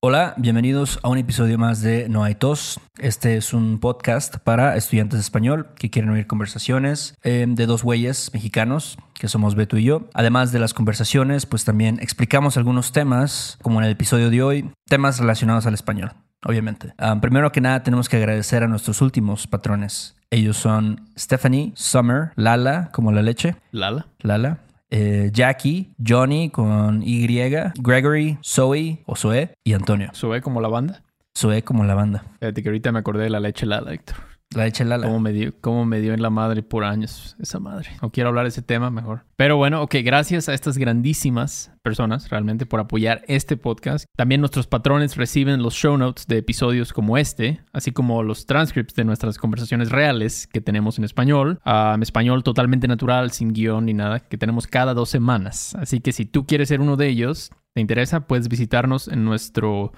Hola, bienvenidos a un episodio más de No hay tos. Este es un podcast para estudiantes de español que quieren oír conversaciones eh, de dos güeyes mexicanos, que somos Beto y yo. Además de las conversaciones, pues también explicamos algunos temas, como en el episodio de hoy, temas relacionados al español, obviamente. Ah, primero que nada, tenemos que agradecer a nuestros últimos patrones. Ellos son Stephanie, Summer, Lala, como la leche. Lala. Lala, eh, Jackie, Johnny con Y, Gregory, Zoe o Zoe y Antonio. Sube como la banda. Zoe como la banda. Fíjate que ahorita me acordé de la leche Lala, Héctor. La leche Lala. Cómo me, dio, me en la madre por años esa madre. No quiero hablar de ese tema mejor. Pero bueno, ok, gracias a estas grandísimas personas realmente por apoyar este podcast. También nuestros patrones reciben los show notes de episodios como este, así como los transcripts de nuestras conversaciones reales que tenemos en español. en español totalmente natural, sin guion ni nada, que tenemos cada dos semanas. Así que si tú quieres ser uno de ellos, te interesa, puedes visitarnos en nuestro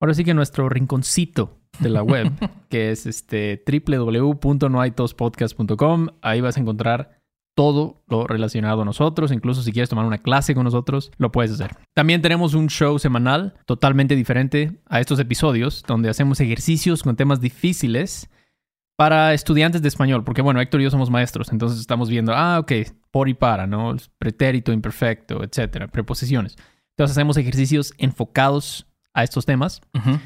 Ahora sí que nuestro rinconcito de la web, que es este. Ahí vas a encontrar todo lo relacionado a nosotros. Incluso si quieres tomar una clase con nosotros, lo puedes hacer. También tenemos un show semanal totalmente diferente a estos episodios, donde hacemos ejercicios con temas difíciles para estudiantes de español. Porque bueno, Héctor y yo somos maestros, entonces estamos viendo, ah, ok, por y para, ¿no? Pretérito, imperfecto, etcétera, preposiciones. Entonces hacemos ejercicios enfocados a estos temas. Ujú.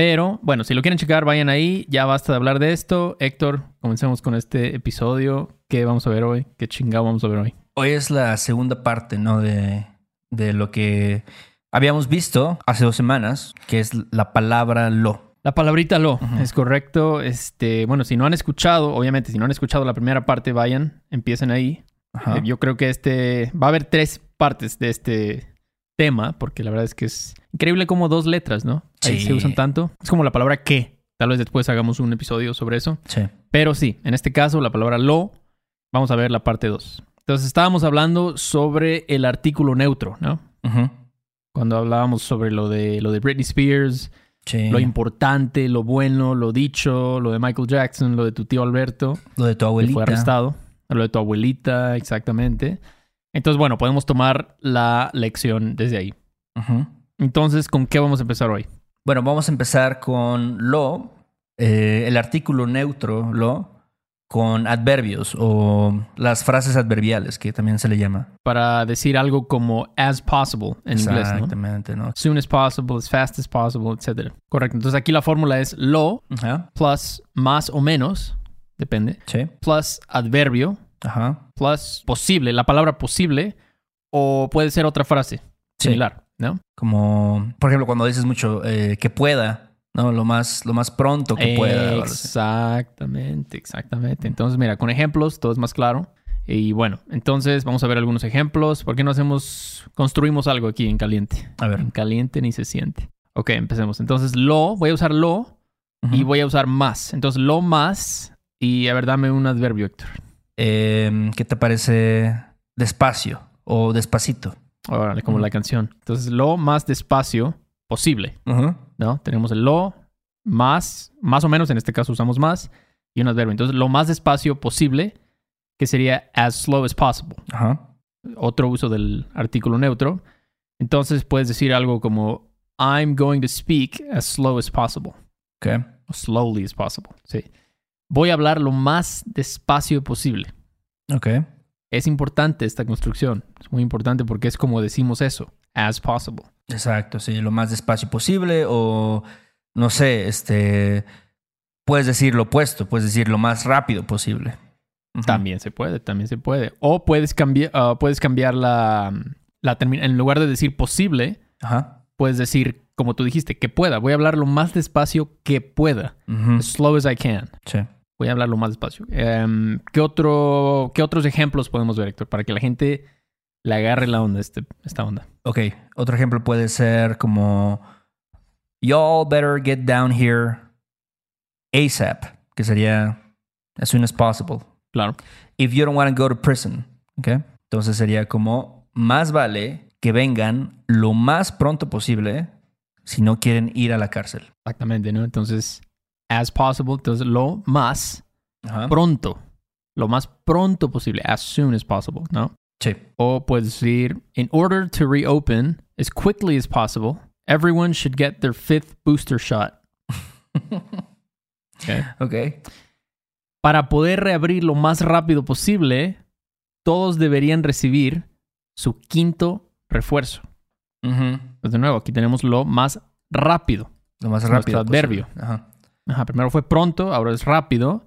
Pero bueno, si lo quieren checar, vayan ahí. Ya basta de hablar de esto. Héctor, comencemos con este episodio. ¿Qué vamos a ver hoy? ¿Qué chingado vamos a ver hoy? Hoy es la segunda parte, ¿no? De, de lo que habíamos visto hace dos semanas, que es la palabra lo. La palabrita lo, es correcto. Este, bueno, si no han escuchado, obviamente, si no han escuchado la primera parte, vayan, empiecen ahí. Ajá. Eh, Yo creo que este va a haber tres partes de este tema, porque la verdad es que es increíble como dos letras, ¿no? Ahí Sí. se usan tanto. Es como la palabra que. Tal vez después hagamos un episodio sobre eso. Sí. Pero sí, en este caso, la palabra lo, vamos a ver la parte 2. Entonces, estábamos hablando sobre el artículo neutro, ¿no? Ujú. Cuando hablábamos sobre lo de, lo de Britney Spears, Sí. lo importante, lo bueno, lo dicho, lo de Michael Jackson, lo de tu tío Alberto, Lo de tu que abuelita. fue arrestado, lo de tu abuelita, exactamente. Entonces, bueno, podemos tomar la lección desde ahí. Ujú. Entonces, ¿con qué vamos a empezar hoy? Bueno, vamos a empezar con lo, eh, el artículo neutro, lo, con adverbios o las frases adverbiales, que también se le llama. Para decir algo como as possible en inglés, ¿no? Exactamente, ¿no? As soon as possible, as fast as possible, etc. Correcto. Entonces aquí la fórmula es lo plus más o menos, depende, Sí. plus adverbio Ajá. plus posible, la palabra posible, o puede ser otra frase Sí. ¿No? Como, por ejemplo, cuando dices mucho eh, que pueda, ¿no? Lo más, lo más pronto que pueda. Exactamente, exactamente. Entonces, mira, con ejemplos todo es más claro. Y bueno, entonces vamos a ver algunos ejemplos. ¿Por qué no hacemos, construimos algo aquí en caliente? A ver. En caliente ni se siente. Ok, empecemos. Entonces, lo, voy a usar lo y voy a usar más. Entonces, lo más. Y a ver, dame un adverbio, Héctor. Eh, ¿Qué te parece despacio o despacito? Órale, como la canción. Entonces, lo más despacio posible. ¿no? Tenemos el lo más, más o menos, en este caso usamos más, y un adverbio. Entonces, lo más despacio posible, que sería as slow as possible. Otro uso del artículo neutro. Entonces, puedes decir algo como I'm going to speak as slow as possible. Ok. O slowly as possible. Sí. Voy a hablar lo más despacio posible. Ok. Es importante esta construcción. Es muy importante porque es como decimos eso. As possible. Exacto, sí, lo más despacio posible o no sé, este puedes decir lo opuesto, puedes decir lo más rápido posible. También se puede, también se puede. O puedes cambiar, ah, puedes cambiar la, la En lugar de decir posible, Ajá. puedes decir, como tú dijiste, que pueda. Voy a hablar lo más despacio que pueda. As slow as I can. Sí. Voy a hablar lo más despacio. Em, ¿qué, otro, ¿Qué otros ejemplos podemos ver, Héctor? Para que la gente le agarre la onda, este, esta onda. Ok, otro ejemplo puede ser como Y'all better get down here ASAP, que sería as soon as possible. Claro. If you don't want to go to prison, ok. Entonces sería como más vale que vengan lo más pronto posible si no quieren ir a la cárcel. Exactamente, ¿no? Entonces, as possible, entonces lo más Ajá. pronto. Lo más pronto posible. As soon as possible, ¿no? Sí. O puedes decir, in order to reopen as quickly as possible, Everyone should get their fifth booster shot. Okay. Ok. Para poder reabrir lo más rápido posible, todos deberían recibir su quinto refuerzo. Ujú. Pues de nuevo, aquí tenemos lo más rápido. Lo más rápido. nuestro adverbio. Ajá. Ajá, primero fue pronto, ahora es rápido.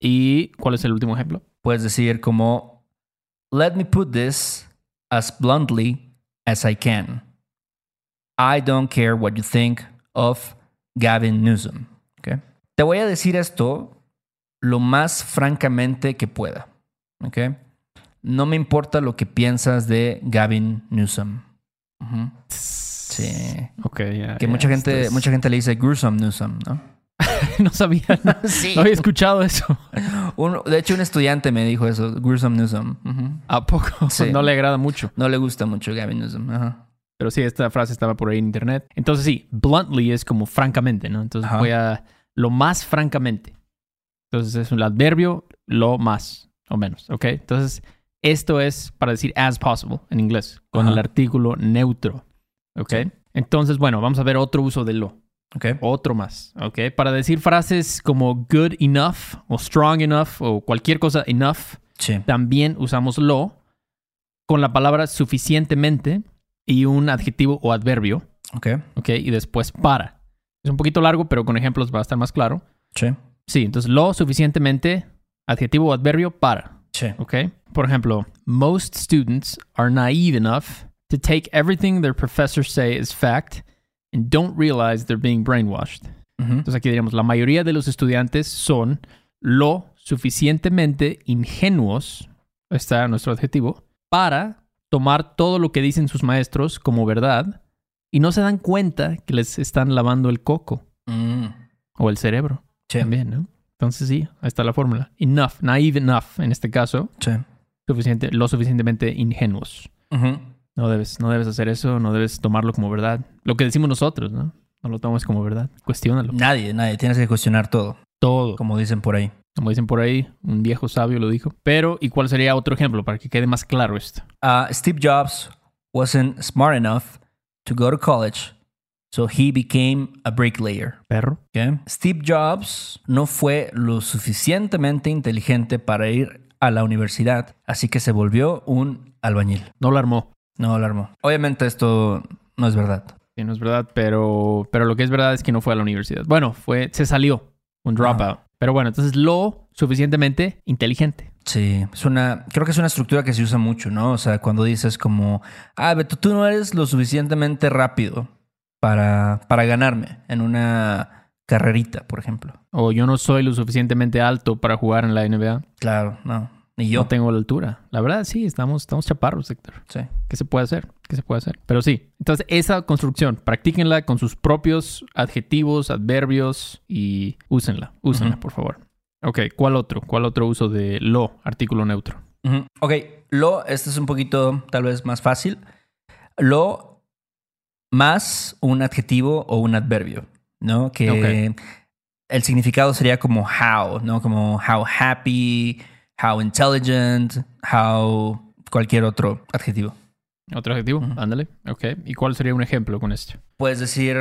¿Y cuál es el último ejemplo? Puedes decir como, let me put this as bluntly as I can. I don't care what you think of Gavin Newsom. ¿ok? Te voy a decir esto lo más francamente que pueda. ¿ok? No me importa lo que piensas de Gavin Newsom. Sí. Ok, ya. Que mucha gente, es- mucha gente le dice gruesome Newsom, ¿no? no sabía. No, Sí. no había escuchado eso. Un- de hecho, un estudiante me dijo eso, gruesome Newsom. ¿A poco? Sí. No le agrada mucho. No le gusta mucho Gavin Newsom. Ajá. Pero sí, esta frase estaba por ahí en internet. Entonces sí, bluntly es como francamente, ¿no? Entonces Ajá. voy a lo más francamente. Entonces es un adverbio, lo más o menos, ¿ok? Entonces esto es para decir as possible en inglés, con Ajá. el artículo neutro, ¿ok? Sí. Entonces, bueno, vamos a ver otro uso de lo. Ok. Otro más, ¿ok? Para decir frases como good enough o strong enough o cualquier cosa enough, Sí. también usamos lo con la palabra suficientemente y un adjetivo o adverbio, Ok. ¿ok? Y después para. Es un poquito largo, pero con ejemplos va a estar más claro. Sí. Sí, entonces lo suficientemente, adjetivo o adverbio para, Sí. ¿ok? Por ejemplo, most students are naive enough to take everything their professors say is fact and don't realize they're being brainwashed. Entonces aquí diríamos, la mayoría de los estudiantes son lo suficientemente ingenuos, está nuestro adjetivo, para tomar todo lo que dicen sus maestros como verdad y no se dan cuenta que les están lavando el coco Mm. o el cerebro Sí. también, ¿no? Entonces sí, ahí está la fórmula. Enough, naive enough en este caso, Sí. suficiente, lo suficientemente ingenuos. Ujú. No debes, no debes hacer eso, no debes tomarlo como verdad. Lo que decimos nosotros, ¿no? No lo tomes como verdad. Cuestiónalo. Nadie, nadie. Tienes que cuestionar todo, Todo. como dicen por ahí. Como dicen por ahí, un viejo sabio lo dijo. Pero, ¿y cuál sería otro ejemplo para que quede más claro esto? Uh, Steve Jobs wasn't smart enough to go to college, so he became a bricklayer. Perro. ¿ok? Steve Jobs no fue lo suficientemente inteligente para ir a la universidad, así que se volvió un albañil. No lo armó. No lo armó. Obviamente esto no es verdad. Sí, no es verdad, pero, pero lo que es verdad es que no fue a la universidad. Bueno, fue, se salió. Un dropout. Pero bueno, entonces lo suficientemente inteligente. Sí, es una, creo que es una estructura que se usa mucho, ¿no? O sea, cuando dices como, ah, Beto, tú no eres lo suficientemente rápido para, para ganarme en una carrerita, por ejemplo. O yo no soy lo suficientemente alto para jugar en la NBA. Claro, no. Ni yo. No tengo la altura. La verdad, sí, estamos, estamos chaparros, Héctor. Sí. ¿Qué se puede hacer? ¿Qué se puede hacer? Pero sí. Entonces, esa construcción, practíquenla con sus propios adjetivos, adverbios y úsenla. Úsenla, por favor. Ok, ¿cuál otro? ¿Cuál otro uso de lo, artículo neutro? Ujú. Ok, lo, este es un poquito tal vez más fácil. Lo más un adjetivo o un adverbio, ¿no? Que el significado sería como how, ¿no? Como how happy, how intelligent, how cualquier otro adjetivo. ¿Otro adjetivo? Ujú. Ándale. Ok. ¿Y cuál sería un ejemplo con esto? Puedes decir,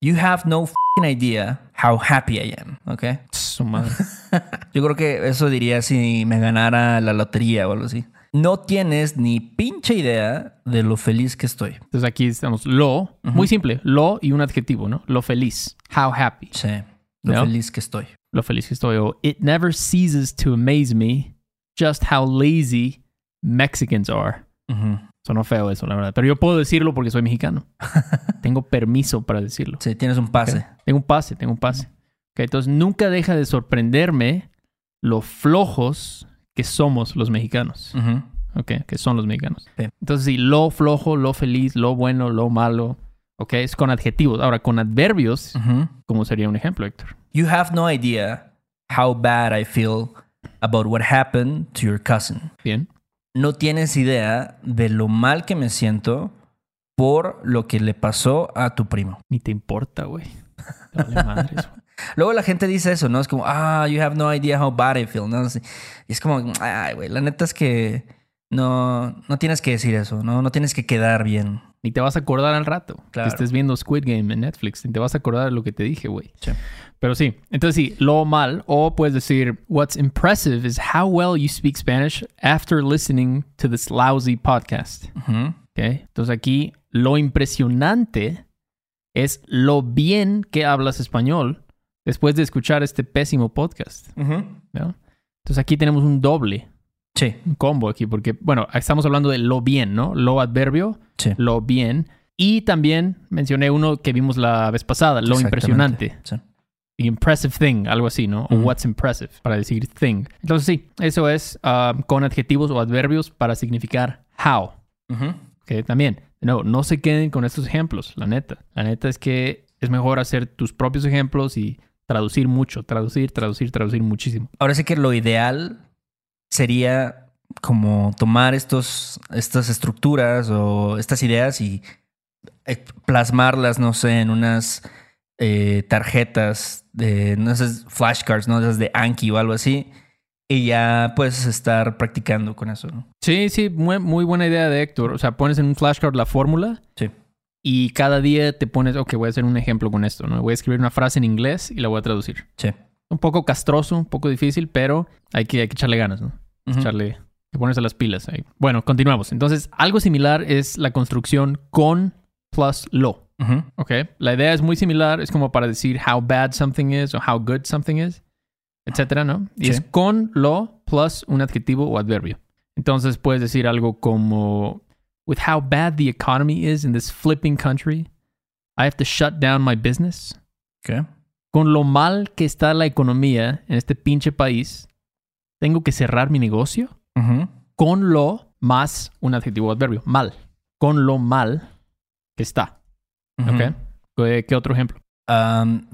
you have no fing idea how happy I am, ¿ok? Su madre. Yo creo que eso diría si me ganara la lotería o algo así. No tienes ni pinche idea de lo feliz que estoy. Entonces aquí estamos lo, muy simple, lo y un adjetivo, ¿no? Lo feliz. How happy. Sí, lo ¿No? feliz que estoy. Lo feliz que estoy. O it never ceases to amaze me just how lazy Mexicans are. Ujú. Sonó feo eso, la verdad. Pero yo puedo decirlo porque soy mexicano. tengo permiso para decirlo. Sí, tienes un pase. Tengo un pase, tengo un pase. Ok, entonces nunca deja de sorprenderme lo flojos que somos los mexicanos. Ujú. Ok, que son los mexicanos. Sí. Entonces, sí, lo flojo, lo feliz, lo bueno, lo malo. Ok, es con adjetivos. Ahora, con adverbios. ¿cómo sería un ejemplo, Héctor? You have no idea how bad I feel about what happened to your cousin. Bien. No tienes idea de lo mal que me siento por lo que le pasó a tu primo. Ni te importa, güey. Te vale madre eso. Luego la gente dice eso, ¿no? Es como, ah, you have no idea how bad I feel, ¿no? Y es como, ay, güey, la neta es que no, no tienes que decir eso, ¿no? No tienes que quedar bien Ni te vas a acordar al rato. Claro. Que estés viendo Squid Game en Netflix. Ni te vas a acordar de lo que te dije, güey. Sí. Pero sí. Entonces sí, lo mal. O puedes decir, what's impressive is how well you speak Spanish after listening to this lousy podcast. Ujú. ¿Ok? Entonces aquí, lo impresionante es lo bien que hablas español después de escuchar este pésimo podcast. Ujú. ¿no? Entonces aquí tenemos un doble, Sí, un combo aquí, porque, bueno, estamos hablando de lo bien, ¿no? Lo adverbio, sí. lo bien. Y también mencioné uno que vimos la vez pasada, lo impresionante. Sí. The impressive thing, algo así, ¿no? O what's impressive, para decir thing. Entonces sí, eso es ah, con adjetivos o adverbios para significar how. Que también, no, no se queden con estos ejemplos, la neta. La neta es que es mejor hacer tus propios ejemplos y traducir mucho, traducir, traducir, traducir muchísimo. Ahora sí que lo ideal sería como tomar estos, estas estructuras o estas ideas y eh, plasmarlas, no sé, en unas eh, tarjetas de, no sé, flashcards, ¿no? Esas de Anki o algo así. Y ya puedes estar practicando con eso, ¿no? Sí, sí, muy, muy buena idea de Héctor. O sea, pones en un flashcard la fórmula Sí. y cada día te pones, ok, voy a hacer un ejemplo con esto, ¿no? Voy a escribir una frase en inglés y la voy a traducir. Sí. Un poco castroso, un poco difícil, pero hay que, hay que echarle ganas, ¿no? Echarle, que ponerse las pilas ahí. Bueno, continuamos. Entonces, algo similar es la construcción con plus lo. Ujú. ¿Ok? La idea es muy similar, es como para decir how bad something is o how good something is, etcétera, ¿no? Y Sí. es con lo plus un adjetivo o adverbio. Entonces puedes decir algo como with how bad the economy is in this flipping country, I have to shut down my business. Ok. Con lo mal que está la economía en este pinche país, tengo que cerrar mi negocio. Con lo más un adjetivo adverbio, mal. Con lo mal que está. ¿Qué, qué otro ejemplo?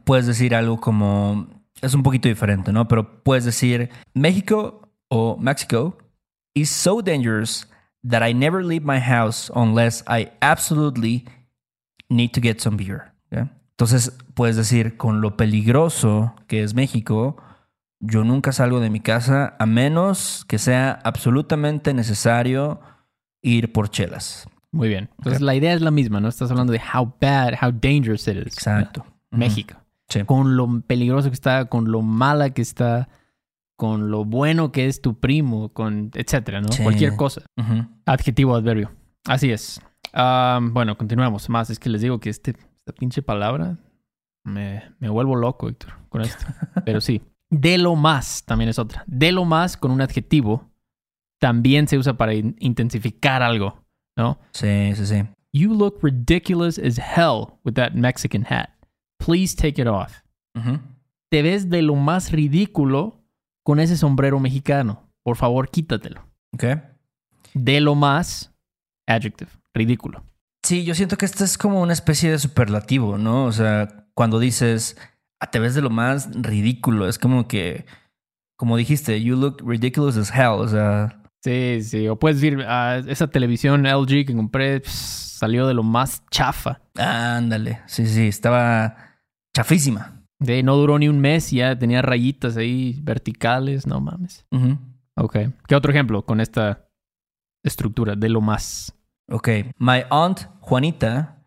Puedes decir algo como. Es un poquito diferente, ¿no? Pero puedes decir México o Mexico is so dangerous that I never leave my house unless I absolutely need to get some beer. Entonces puedes decir con lo peligroso que es México, yo nunca salgo de mi casa a menos que sea absolutamente necesario ir por chelas. Muy bien. Entonces la idea es la misma, ¿no? Estás hablando de how bad, how dangerous it is. Exacto. México. Sí. Con lo peligroso que está, con lo mala que está, con lo bueno que es tu primo, con etcétera, ¿no? Sí. Cualquier cosa. Ujú. Adjetivo, adverbio. Así es. Ah, bueno, continuamos. Más es que les digo que este, esta pinche palabra me, me vuelvo loco, Héctor, con esto. Pero sí. De lo más también es otra. De lo más con un adjetivo también se usa para in- intensificar algo, ¿no? Sí, sí, sí. You look ridiculous as hell with that Mexican hat. Please take it off. Te ves de lo más ridículo con ese sombrero mexicano. Por favor, quítatelo. Ok. De lo más, adjective, ridículo. Sí, yo siento que esto es como una especie de superlativo, ¿no? O sea, cuando dices, "Ah, te ves de lo más ridículo, es como que, como dijiste, you look ridiculous as hell, o sea, Sí, sí. O puedes decir, ah, esa televisión LG que compré salió de lo más chafa. ándale, sí, sí, estaba chafísima. De, no duró ni un mes y ya tenía rayitas ahí verticales. No mames. Ujú. Ok. ¿Qué otro ejemplo con esta estructura de lo más? Ok, my aunt Juanita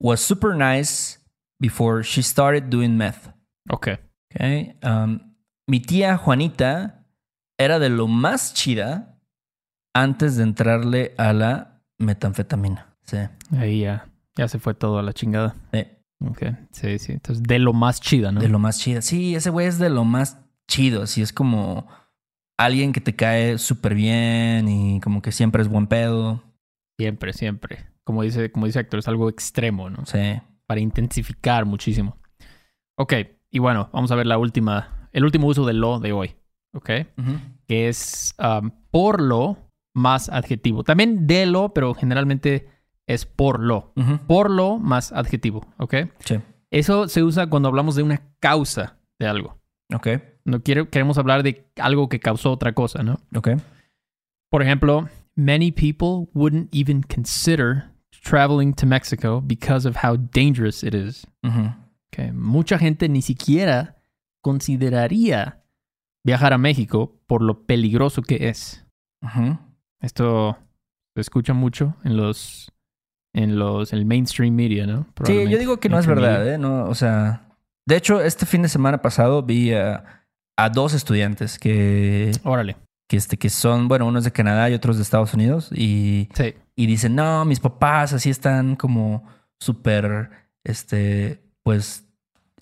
was super nice before she started doing meth. Ok. Ok, um, mi tía Juanita era de lo más chida antes de entrarle a la metanfetamina. Sí. Ahí ya, ya se fue todo a la chingada. Eh, Ok. Sí, sí. Entonces, de lo más chida, ¿no? De lo más chida. Sí, ese güey es de lo más chido. Así es como alguien que te cae súper bien y como que siempre es buen pedo. Siempre, siempre. Como dice, como dice Héctor, es algo extremo, ¿no? Sí. Para intensificar muchísimo. Ok. Y bueno, vamos a ver la última, el último uso del lo de hoy. Ok. que es um, por lo más adjetivo. También de lo, pero generalmente es por lo. Por lo más adjetivo, ¿ok? Sí. Eso se usa cuando hablamos de una causa de algo. Ok. No quiero, queremos hablar de algo que causó otra cosa, ¿no? Ok. Por ejemplo, many people wouldn't even consider traveling to Mexico because of how dangerous it is. Okay. Mucha gente ni siquiera consideraría viajar a México por lo peligroso que es. Esto se escucha mucho en los en los el mainstream media, ¿no? Sí, yo digo que no es verdad. ¿eh? No, o sea, de hecho, este fin de semana pasado vi a, a dos estudiantes que, Órale. que, este, que son, bueno, unos de Canadá y otros de Estados Unidos y, Sí. y dicen, no, mis papás así están como súper, este, pues,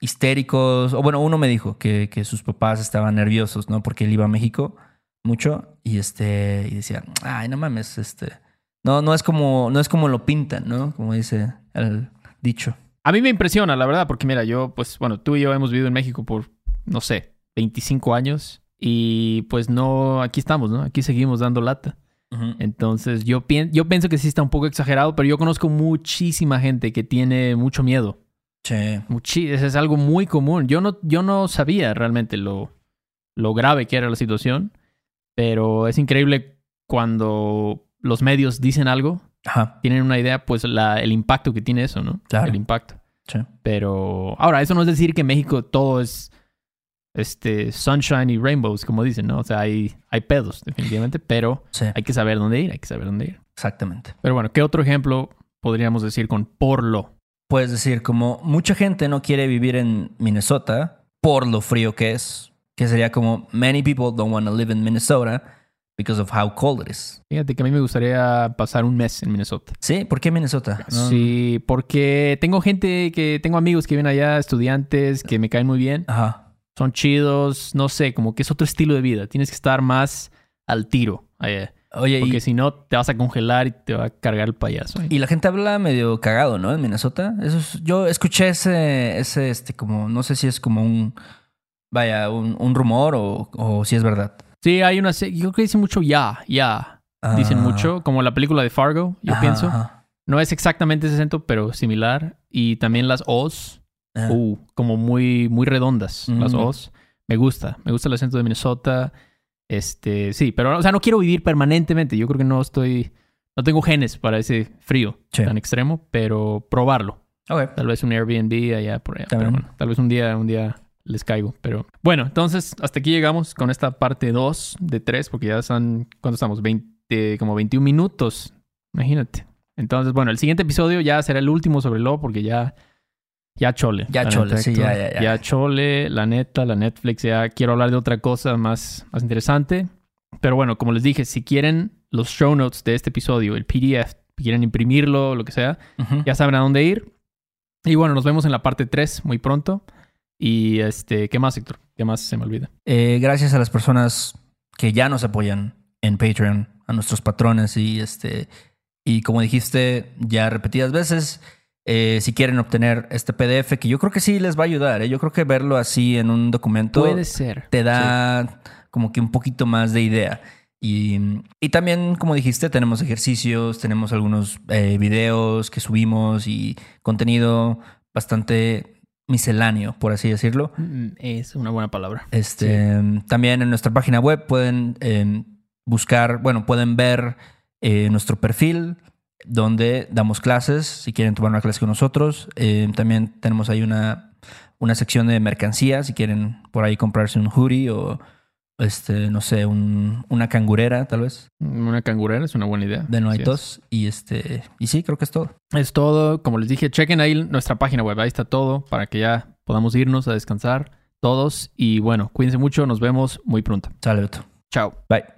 histéricos. O bueno, uno me dijo que, que sus papás estaban nerviosos, ¿no? Porque él iba a México mucho y este, y decía, ay, no mames, este, no, no es como, no es como lo pintan, ¿no? Como dice el dicho. A mí me impresiona, la verdad, porque mira, yo, pues, bueno, tú y yo hemos vivido en México por, no sé, 25 años y pues no, aquí estamos, ¿no? Aquí seguimos dando lata. Entonces, yo, pien- yo pienso que sí está un poco exagerado, pero yo conozco muchísima gente que tiene mucho miedo. Sí. Es algo muy común. Yo no, yo no sabía realmente lo, lo grave que era la situación, pero es increíble cuando los medios dicen algo, Ajá. tienen una idea, pues la, el impacto que tiene eso, ¿no? Claro. El impacto. Sí. Pero ahora, eso no es decir que en México todo es este sunshine y rainbows, como dicen, ¿no? O sea, hay, hay pedos, definitivamente, pero Sí. hay que saber dónde ir, hay que saber dónde ir. Exactamente. Pero bueno, ¿qué otro ejemplo podríamos decir con por lo? Puedes decir, como mucha gente no quiere vivir en Minnesota por lo frío que es, que sería como many people don't want to live in Minnesota because of how cold it is. Fíjate que a mí me gustaría pasar un mes en Minnesota. Sí, ¿por qué Minnesota? No- Sí, porque tengo gente que, tengo amigos que viven allá, estudiantes que me caen muy bien, Ajá. son chidos, no sé, como que es otro estilo de vida. Tienes que estar más al tiro allá. Oye, Porque y, si no, te vas a congelar y te va a cargar el payaso. y la gente habla medio cagado, ¿no? En Minnesota. Eso es- yo escuché ese, ese, este, como, no sé si es como un, vaya, un, un rumor o, o si es verdad. Sí, hay una... Yo creo que dicen mucho ya, ya. Dicen Ah. mucho, como la película de Fargo, yo Ajá, pienso. ajá. No es exactamente ese acento, pero similar. Y también las O's, Ah. uh, como muy, muy redondas, las Mm. O's. Me gusta, me gusta el acento de Minnesota. Este, sí, pero, o sea, no quiero vivir permanentemente. Yo creo que no estoy, no tengo genes para ese frío Sí. tan extremo, pero probarlo. Ok. Tal vez un Airbnb allá por allá. Pero bueno, tal vez un día, un día les caigo. Pero bueno, entonces hasta aquí llegamos con esta parte 2 de 3, porque ya son, ¿cuánto estamos? 20, como 21 minutos. Imagínate. Entonces, bueno, el siguiente episodio ya será el último sobre lo, porque ya, ya chole. Ya chole, neta, sí, ya, ya, ya. Ya chole, la neta, la Netflix, ya quiero hablar de otra cosa más, más interesante. Pero bueno, como les dije, si quieren los show notes de este episodio, el PDF, quieren imprimirlo, lo que sea, ya saben a dónde ir. Y bueno, nos vemos en la parte 3 muy pronto. Y este, ¿qué más, Héctor? ¿Qué más se me olvida? Eh, gracias a las personas que ya nos apoyan en Patreon, a nuestros patrones y este y como dijiste ya repetidas veces, eh, si quieren obtener este PDF que yo creo que sí les va a ayudar, ¿eh? yo creo que verlo así en un documento Puede ser. te da como que un poquito más de idea. Y, y también, como dijiste, tenemos ejercicios, tenemos algunos eh, videos que subimos y contenido bastante misceláneo, por así decirlo. Mm, Es una buena palabra. Este, También en nuestra página web pueden eh, buscar, bueno, pueden ver eh, nuestro perfil donde damos clases, si quieren tomar una clase con nosotros. Eh, también tenemos ahí una, una sección de mercancía, si quieren por ahí comprarse un hoodie o, este, no sé, un- una cangurera tal vez, Una cangurera es una buena idea. de No hay es. Y, este, y sí, creo que es todo. Es todo. Como les dije, chequen ahí nuestra página web. Ahí está todo para que ya podamos irnos a descansar todos. Y bueno, cuídense mucho. Nos vemos muy pronto. Beto. Chao. Bye.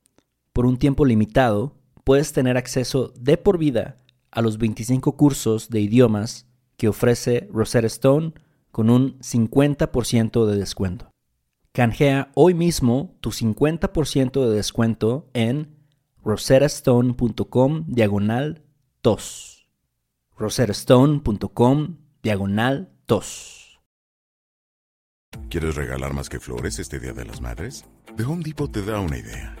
Por un tiempo limitado, puedes tener acceso de por vida a los 25 cursos de idiomas que ofrece Rosetta Stone con un 50% de descuento. Canjea hoy mismo tu 50% de descuento en rosettastone.com diagonal tos. rosettastone.com diagonal tos. ¿Quieres regalar más que flores este Día de las Madres? The Home Depot te da una idea.